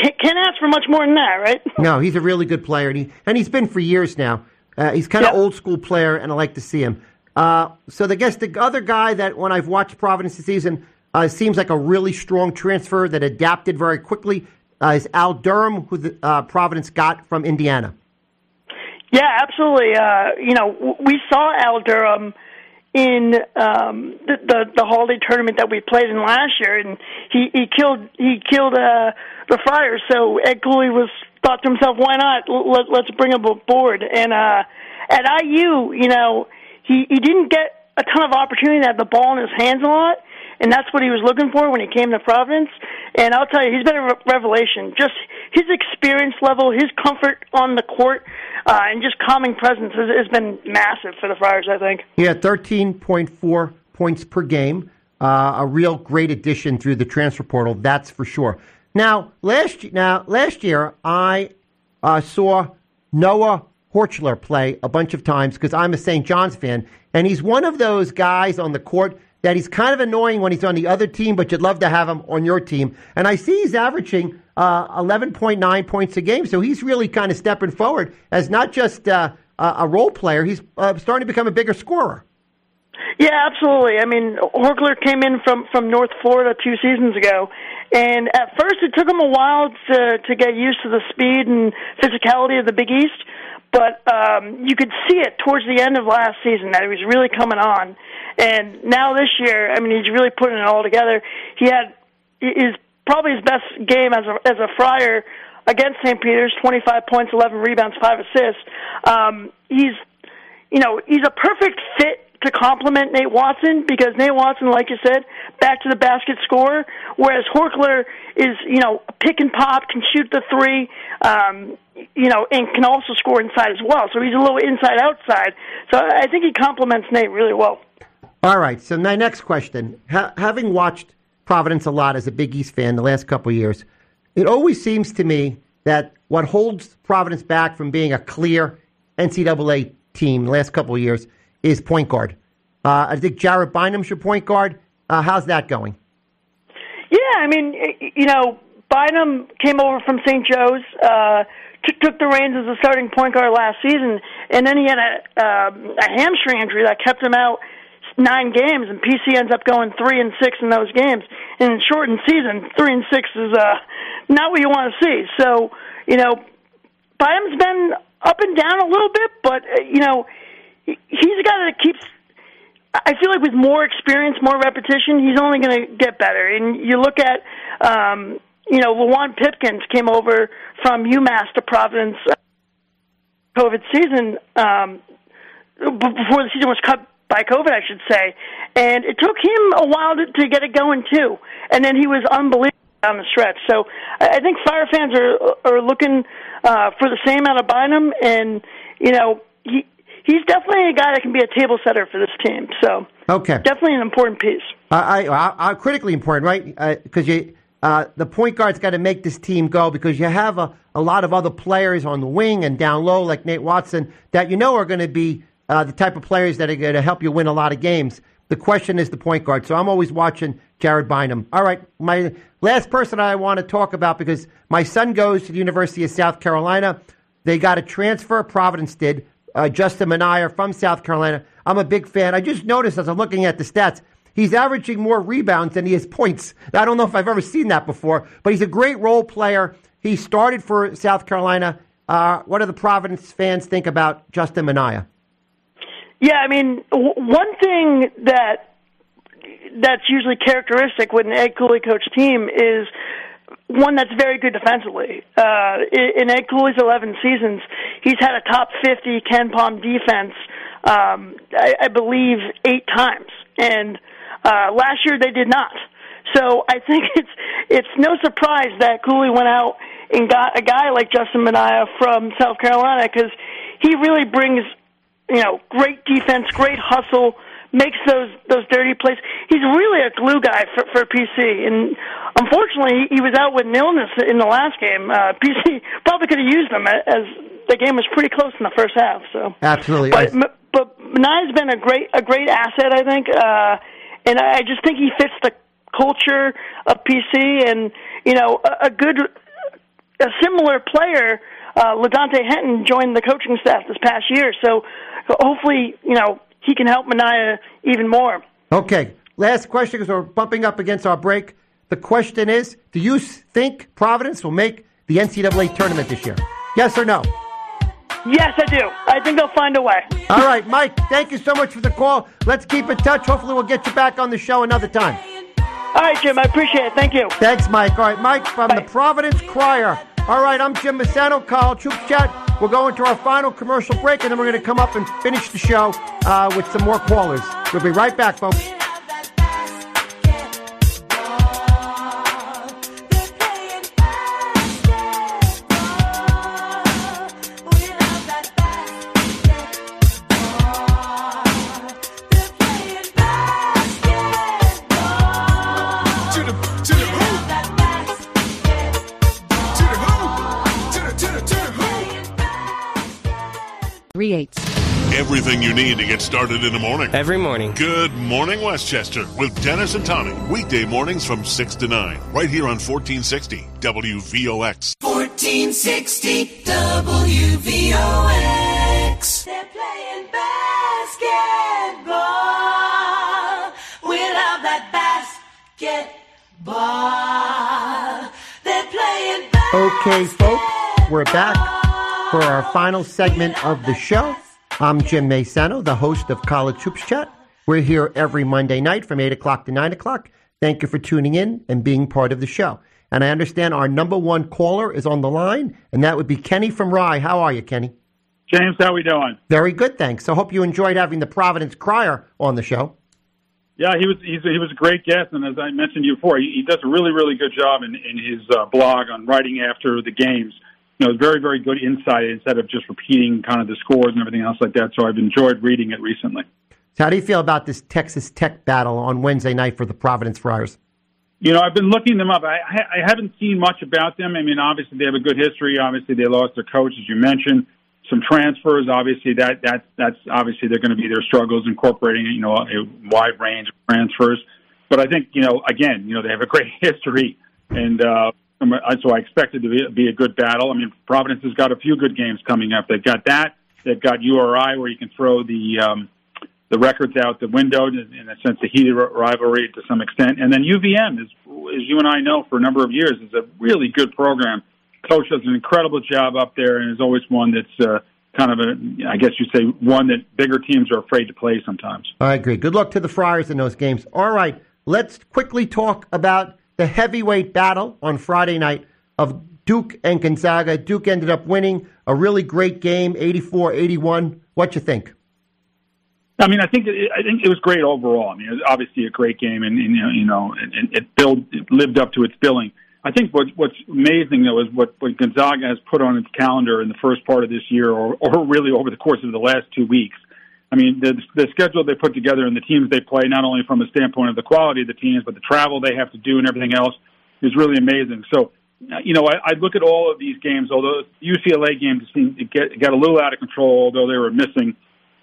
[SPEAKER 6] can't, can't ask for much more than that, right? *laughs*
[SPEAKER 3] No, he's a really good player, and, he, and he's been for years now. Uh, he's kind of
[SPEAKER 6] Yep.
[SPEAKER 3] old school player, and I like to see him. Uh, so I guess the other guy that when I've watched Providence this season uh, seems like a really strong transfer that adapted very quickly uh, is Al Durham, who the, uh, Providence got from Indiana.
[SPEAKER 6] Yeah, absolutely. Uh, you know, we saw Al Durham in um, the, the the holiday tournament that we played in last year, and he he killed he killed uh, the Friars. So Ed Cooley was thought to himself, why not? Let, let's bring him aboard. And uh, at IU, you know, he he didn't get a ton of opportunity to have the ball in his hands a lot. And that's what he was looking for when he came to Providence. And I'll tell you, he's been a re- revelation. Just his experience level, his comfort on the court, uh, and just calming presence has, has been massive for the Friars. I think.
[SPEAKER 3] Yeah, 13.4 points per game, uh, a real great addition through the transfer portal, that's for sure. Now, last now last year I uh, saw Noah Horchler play a bunch of times because I'm a St. John's fan, and he's one of those guys on the court that he's kind of annoying when he's on the other team, but you'd love to have him on your team. And I see he's averaging uh, 11.9 points a game, so he's really kind of stepping forward as not just uh, a role player, he's uh, starting to become a bigger scorer.
[SPEAKER 6] Yeah, absolutely. I mean, Horchler came in from from North Florida two seasons ago, and at first it took him a while to to get used to the speed and physicality of the Big East. But um, you could see it towards the end of last season that he was really coming on, and now this year, I mean, he's really putting it all together. He had his probably his best game as a as a Friar against St. Peter's, twenty five points, eleven rebounds, five assists. Um, he's you know, he's a perfect fit to complement Nate Watson because Nate Watson, like you said, back to the basket scorer, whereas Horchler is, you know, pick and pop, can shoot the three, um, you know, and can also score inside as well. So he's a little inside outside. So I think he complements Nate really well.
[SPEAKER 3] All right. So my next question: ha- having watched Providence a lot as a Big East fan the last couple years, it always seems to me that what holds Providence back from being a clear NCAA team the last couple years is point guard. Uh, I think Jared Bynum's your point guard. Uh, how's that going?
[SPEAKER 6] Yeah, I mean, you know, Bynum came over from St. Joe's, uh, t- took the reins as a starting point guard last season, and then he had a uh, a hamstring injury that kept him out nine games, and PC ends up going three and six in those games. And in shortened season, three and six is uh, not what you want to see. So, you know, Bynum's been up and down a little bit, but uh, you know, he's a guy that keeps. I feel like with more experience, more repetition, he's only going to get better. And you look at, um, you know, Luwane Pipkins came over from UMass to Providence uh, COVID season um, before the season was cut by COVID, I should say, and it took him a while to, to get it going too. And then he was unbelievable down the stretch. So I think Friar fans are are looking uh, for the same out of Bynum, and you know he he's definitely a guy that can be a table setter for this team. So
[SPEAKER 3] Okay.
[SPEAKER 6] definitely an important piece.
[SPEAKER 3] I, I, I, critically important, right? Because you, uh, the point guard's got to make this team go because you have a, a lot of other players on the wing and down low, like Nate Watson, that you know are going to be uh, the type of players that are going to help you win a lot of games. The question is the point guard. So I'm always watching Jared Bynum. All right, my last person I want to talk about because my son goes to the University of South Carolina. They got a transfer, Providence did. Uh, Justin Minaya from South Carolina. I'm a big fan. I just noticed as I'm looking at the stats, he's averaging more rebounds than he has points. I don't know if I've ever seen that before, but he's a great role player. He started for South Carolina. Uh, what do the Providence fans think about Justin Minaya?
[SPEAKER 6] Yeah, I mean, w- one thing that that's usually characteristic with an Ed Cooley coach team is one that's very good defensively. Uh, in Ed Cooley's 11 seasons, he's had a top 50 KenPom defense, um, I, I believe, eight times, and uh, last year they did not. So I think *laughs* it's it's no surprise that Cooley went out and got a guy like Justin Minaya from South Carolina because he really brings you know, great defense, great hustle, makes those those dirty plays. He's really a glue guy for for PC, and unfortunately, he was out with an illness in the last game. Uh, *laughs* PC probably could have used him as the game was pretty close in the first half. So,
[SPEAKER 3] Absolutely.
[SPEAKER 6] but M- but Minaya's been a great a great asset, I think, uh, and I I just think he fits the culture of PC, and you know, a, a good a similar player, uh, LaDontae Henton, joined the coaching staff this past year. So hopefully, you know, he can help Minaya even more.
[SPEAKER 3] Okay, last question because we're bumping up against our break. The question is Do you think Providence will make the NCAA tournament this year? Yes or no?
[SPEAKER 6] Yes, I do. I think they'll find a way.
[SPEAKER 3] All right, Mike, thank you so much for the call. Let's keep in touch. Hopefully, we'll get you back on the show another time.
[SPEAKER 6] All right, Jim, I appreciate it. Thank you.
[SPEAKER 3] Thanks, Mike. All right, Mike from
[SPEAKER 6] Bye.
[SPEAKER 3] the Providence Crier. All right, I'm Jim Massano, College Hoops Chat. We're going to our final commercial break, and then we're going to come up and finish the show uh, with some more callers. We'll be right back, folks.
[SPEAKER 5] Everything you need to get started in the morning.
[SPEAKER 7] Every morning.
[SPEAKER 5] Good morning, Westchester, with Dennis and Tommy. Weekday mornings from 6 to 9, right here on 1460 WVOX.
[SPEAKER 2] 1460 WVOX. They're playing basketball. We love that basketball. They're playing
[SPEAKER 3] Okay, folks, we're back for our final segment of the show. I'm Jim Massano, the host of College Hoops Chat. We're here every Monday night from 8 o'clock to 9 o'clock. Thank you for tuning in and being part of the show. And I understand our number one caller is on the line, and that would be Kenny from Rye. How are you, Kenny?
[SPEAKER 8] James, how are we doing?
[SPEAKER 3] Very good, thanks. I hope you enjoyed having the Providence Crier on the show.
[SPEAKER 8] Yeah, he was he's, he was a great guest, and as I mentioned to you before, he, he does a really really good job in, in his uh, blog on writing after the games. You know, very very good insight instead of just repeating kind of the scores and everything else like that. So I've enjoyed reading it recently.
[SPEAKER 3] So how do you feel about this Texas Tech battle on Wednesday night for the Providence Friars?
[SPEAKER 8] You know, I've been looking them up. I, I haven't seen much about them. I mean, obviously they have a good history. Obviously they lost their coach, as you mentioned. Some transfers. Obviously that that that's obviously they're going to be their struggles incorporating you know a wide range of transfers. But I think you know again you know they have a great *laughs* history, and uh, So I expect it to be, a good battle. I mean, Providence has got a few good games coming up. They've got that. They've got URI where you can throw the um, the records out the window in a sense, the heated rivalry to some extent. And then UVM is, as you and I know, for a number of years, is a really good program. Coach does an incredible job up there, and is always one that's uh, kind of a, I guess you'd say, one that bigger teams are afraid to play sometimes.
[SPEAKER 3] I agree. Good luck to the Friars in those games. All right, let's quickly talk about the heavyweight battle on Friday night of Duke and Gonzaga. Duke ended up winning a really great game, 84-81. What do you think?
[SPEAKER 8] I mean, I think it, I think it was great overall. I mean, it was obviously a great game, and, and you know, and, and it built, it lived up to its billing. I think what, what's amazing though is what, what Gonzaga has put on its calendar in the first part of this year, or, or really over the course of the last two weeks. I mean, the, the schedule they put together and the teams they play, not only from a standpoint of the quality of the teams, but the travel they have to do and everything else, is really amazing. So, uh, you know, I, I look at all of these games. Although UCLA game seemed to get got a little out of control, although they were missing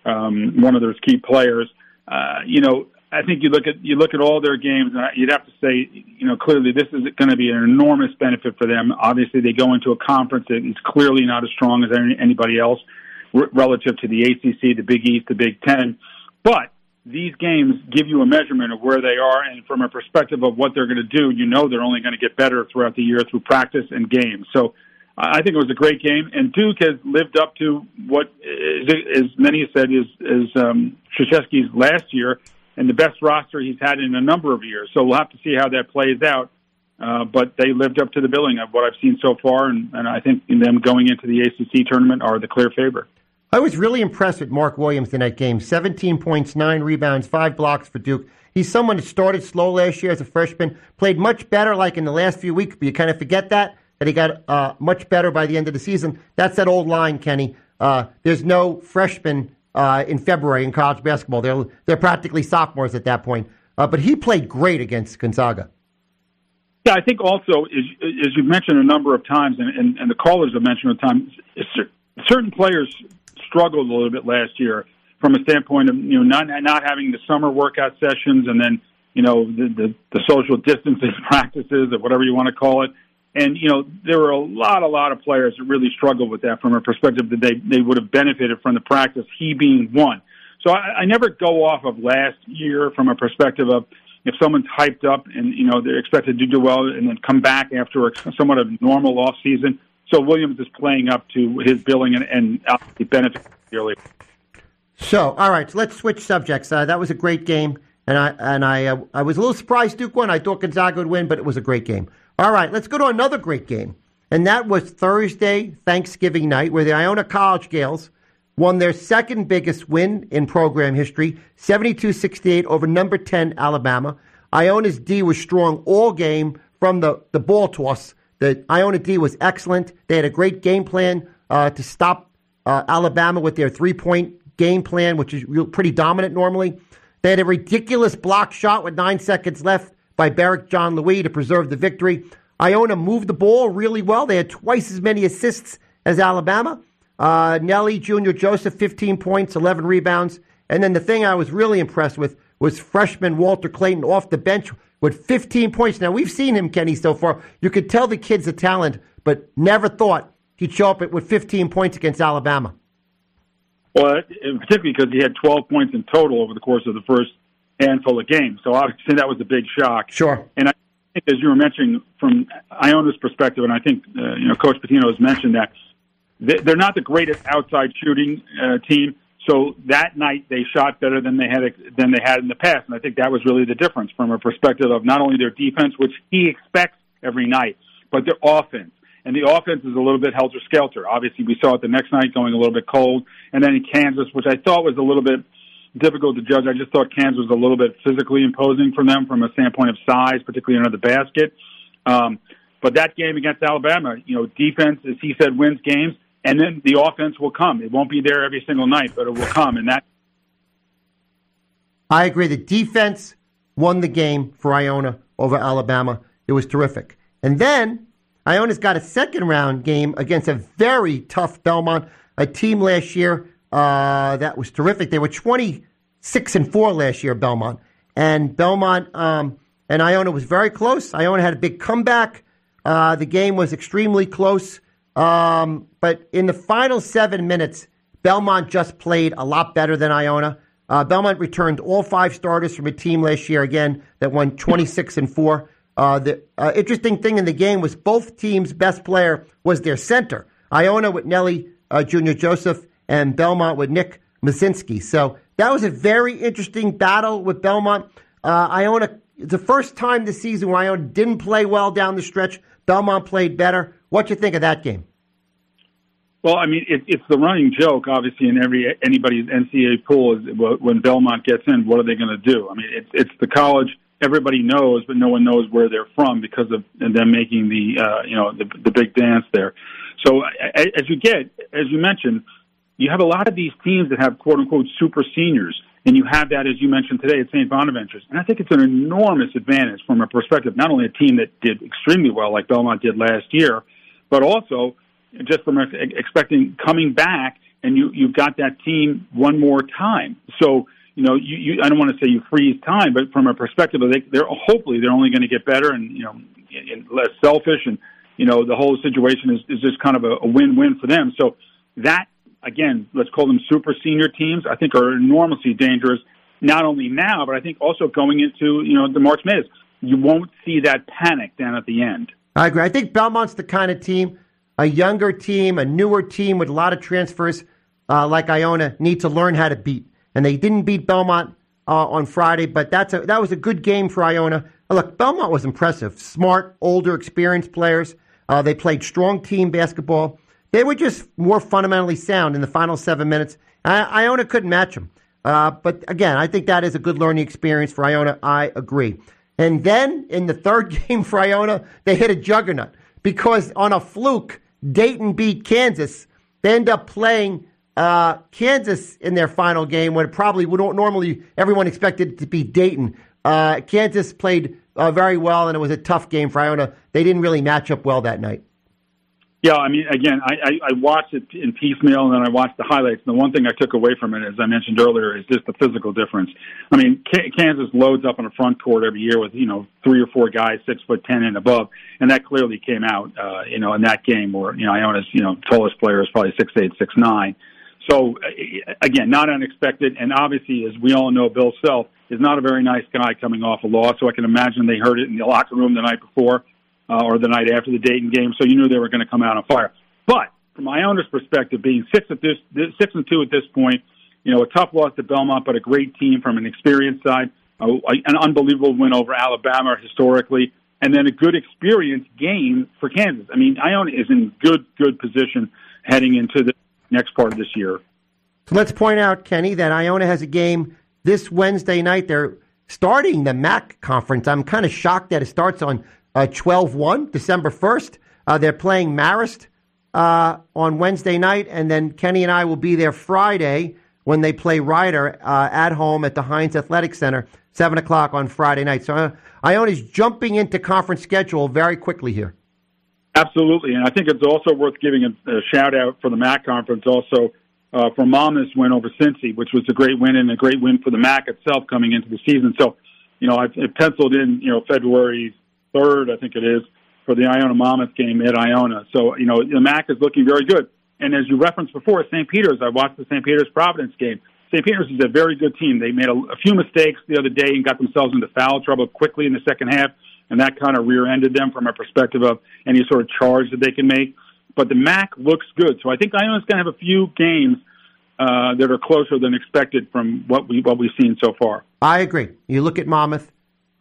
[SPEAKER 8] um, one of their key players. Uh, you know, I think you look at you look at all their games, and you'd have to say, you know, clearly this is going to be an enormous benefit for them. Obviously, they go into a conference that is clearly not as strong as any, anybody else r- relative to the ACC, the Big East, the Big Ten, but these games give you a measurement of where they are, and from a perspective of what they're going to do, you know they're only going to get better throughout the year through practice and games. So I think it was a great game, and Duke has lived up to what, as many have said, is, is um, Krzyzewski's last year and the best roster he's had in a number of years. So we'll have to see how that plays out. Uh, but they lived up to the billing of what I've seen so far, and, and I think in them going into the ACC tournament are the clear favorite.
[SPEAKER 3] I was really impressed with Mark Williams in that game. 17 points, 9 rebounds, 5 blocks for Duke. He's someone that started slow last year as a freshman, played much better like in the last few weeks, but you kind of forget that, that he got uh, much better by the end of the season. That's that old line, Kenny. Uh, there's no freshman uh, in February in college basketball. They're, they're practically sophomores at that point. Uh, but he played great against Gonzaga.
[SPEAKER 8] Yeah, I think also, as, as you've mentioned a number of times, and, and, and the callers have mentioned a time, certain players struggled a little bit last year from a standpoint of you know not not having the summer workout sessions and then you know the the, the social distancing *laughs* practices or whatever you want to call it. And you know there were a lot, a lot of players that really struggled with that from a perspective that they they would have benefited from the practice. He being one. So I, I never go off of last year from a perspective of if someone's hyped up and you know they're expected to do well and then come back after a somewhat of normal off season. So Williams is playing up to his billing and, and obviously benefits yearly.
[SPEAKER 3] So, all right, let's switch subjects. Uh, that was a great game, and I and I uh, I was a little surprised Duke won. I thought Gonzaga would win, but it was a great game. All right, let's go to another great game, and that was Thursday, Thanksgiving night, where the Iona College Gales won their second biggest win in program history, 72-68 over number 10 Alabama. Iona's D was strong all game from the, the ball toss. The Iona D was excellent. They had a great game plan uh, to stop uh, Alabama with their three point game plan, which is real, pretty dominant normally. They had a ridiculous block shot with nine seconds left by Berrick JeanLouis to preserve the victory. Iona moved the ball really well. They had twice as many assists as Alabama. Uh, Nelly Jr. Joseph, 15 points, 11 rebounds. And then the thing I was really impressed with was freshman Walter Clayton off the bench with 15 points. Now, we've seen him, Kenny, so far. You could tell the kid's a talent, but never thought he'd show up with 15 points against Alabama.
[SPEAKER 8] Well, particularly because he had 12 points in total over the course of the first handful of games. So obviously that was a big shock.
[SPEAKER 3] Sure.
[SPEAKER 8] And I think, as you were mentioning, from Iona's perspective, and I think uh, you know Coach Pitino has mentioned that they- they're not the greatest outside shooting uh, team. So that night they shot better than they had than they had in the past, and I think that was really the difference from a perspective of not only their defense, which he expects every night, but their offense. And the offense is a little bit helter skelter. Obviously, we saw it the next night going a little bit cold, and then in Kansas, which I thought was a little bit difficult to judge. I just thought Kansas was a little bit physically imposing for them from a standpoint of size, particularly under the basket. Um, but that game against Alabama, you know, defense, as he said, wins games, and then the offense will come. It won't be there every single night, but it will come, and that
[SPEAKER 3] I agree. The defense won the game for Iona over Alabama. It was terrific. And then Iona's got a second round game against a very tough Belmont, a team last year uh, that was terrific. They were 26 and 4 last year, Belmont. And Belmont um, and Iona was very close. Iona had a big comeback. Uh, the game was extremely close, um, but in the final seven minutes, Belmont just played a lot better than Iona. Uh, Belmont returned all five starters from a team last year again that won 26 and four. Uh, the uh, interesting thing in the game was both teams' best player was their center. Iona with Nelly uh, Junior Joseph and Belmont with Nick Muszynski. So that was a very interesting battle with Belmont. Uh, Iona, the first time this season where Iona didn't play well down the stretch. Belmont played better. What do you think of that game?
[SPEAKER 8] Well, I mean, it, it's the running joke, obviously, in every anybody's NCAA pool is when Belmont gets in, what are they going to do? I mean, it's it's the college everybody knows, but no one knows where they're from because of them making the uh, you know the, the big dance there. So as you get, as you mentioned, you have a lot of these teams that have quote unquote super seniors, and you have that as you mentioned today at St. Bonaventure's, and I think it's an enormous advantage from a perspective not only a team that did extremely well like Belmont did last year, but also just from expecting coming back and you you've got that team one more time. So you know you, you I don't want to say you freeze time, but from a perspective of they, they're hopefully they're only going to get better and you know and less selfish and you know the whole situation is is just kind of a, a win-win for them. So that again, let's call them super senior teams. I think are enormously dangerous. Not only now, but I think also going into you know the March Madness, you won't see that panic down at the end.
[SPEAKER 3] I agree. I think Belmont's the kind of team a younger team, a newer team with a lot of transfers uh, like Iona need to learn how to beat. And they didn't beat Belmont uh, on Friday, but that's a, that was a good game for Iona. Look, Belmont was impressive. Smart, older, experienced players. Uh, they played strong team basketball. They were just more fundamentally sound in the final seven minutes. I- Iona couldn't match them. Uh, but again, I think that is a good learning experience for Iona. I agree. And then in the third *laughs* game for Iona, they hit a juggernaut because on a fluke, Dayton beat Kansas. They end up playing uh, Kansas in their final game when probably would normally everyone expected it to be Dayton. Uh, Kansas played uh, very well, and it was a tough game for Iona. They didn't really match up well that night.
[SPEAKER 8] Yeah, I mean, again, I, I, I watched it in piecemeal, and then I watched the highlights. And the one thing I took away from it, as I mentioned earlier, is just the physical difference. I mean, K- Kansas loads up on the front court every year with you know three or four guys six foot ten and above, and that clearly came out, uh, you know, in that game where you know Iona's you know tallest player is probably six eight six nine. So again, not unexpected, and obviously, as we all know, Bill Self is not a very nice guy coming off a loss. So I can imagine they heard it in the locker room the night before uh, or the night after the Dayton game, so you knew they were going to come out on fire. But from Iona's perspective, being six at this, this six and two at this point, you know, a tough loss to Belmont, but a great team from an experienced side, uh, an unbelievable win over Alabama historically, and then a good experience game for Kansas. I mean, Iona is in good good position heading into the next part of this year.
[SPEAKER 3] Let's point out, Kenny, that Iona has a game this Wednesday night. They're starting the MAAC conference. I'm kind of shocked that it starts on 12 1, December 1st. Uh, they're playing Marist uh, on Wednesday night, and then Kenny and I will be there Friday when they play Rider uh, at home at the Hynes Athletic Center, 7 o'clock on Friday night. So uh, Iona's jumping into conference schedule very quickly here.
[SPEAKER 8] Absolutely, and I think it's also worth giving a, a shout out for the MAAC conference also uh, for Monmouth's win over Cincy, which was a great win and a great win for the MAAC itself coming into the season. So, you know, I've, I've penciled in, you know, February third, I think it is, for the Iona Monmouth game at Iona. So, you know, the MAAC is looking very good. And as you referenced before, St. Peter's, I watched the St. Peter's Providence game. St. Peter's is a very good team. They made a, a few mistakes the other day and got themselves into foul trouble quickly in the second half, and that kind of rear-ended them from a perspective of any sort of charge that they can make. But the MAAC looks good, so I think Iona's going to have a few games uh, that are closer than expected from what we what we've seen so far.
[SPEAKER 3] I agree. You look at Monmouth,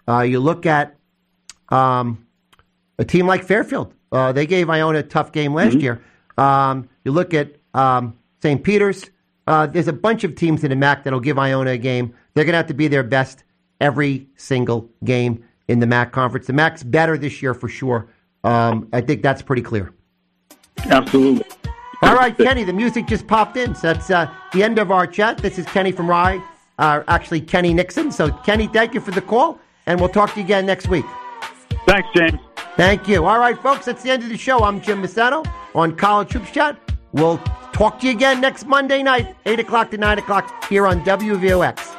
[SPEAKER 3] uh, you look at um, a team like Fairfield. Uh, they gave Iona a tough game last mm-hmm. year. Um, you look at um, St. Peter's. Uh, there's a bunch of teams in the MAAC that'll give Iona a game. They're going to have to be their best every single game in the MAAC conference. The MAAC's better this year for sure. Um, I think that's pretty clear.
[SPEAKER 8] Absolutely.
[SPEAKER 3] All right, Kenny, the music just popped in. So that's uh, the end of our chat. This is Kenny from Rye, uh, actually, Kenny Nixon. So, Kenny, thank you for the call, and we'll talk to you again next week.
[SPEAKER 8] Thanks, James.
[SPEAKER 3] Thank you. All right, folks, that's the end of the show. I'm Jim Massano on College Hoops Chat. We'll talk to you again next Monday night, 8 o'clock to 9 o'clock here on WVOX.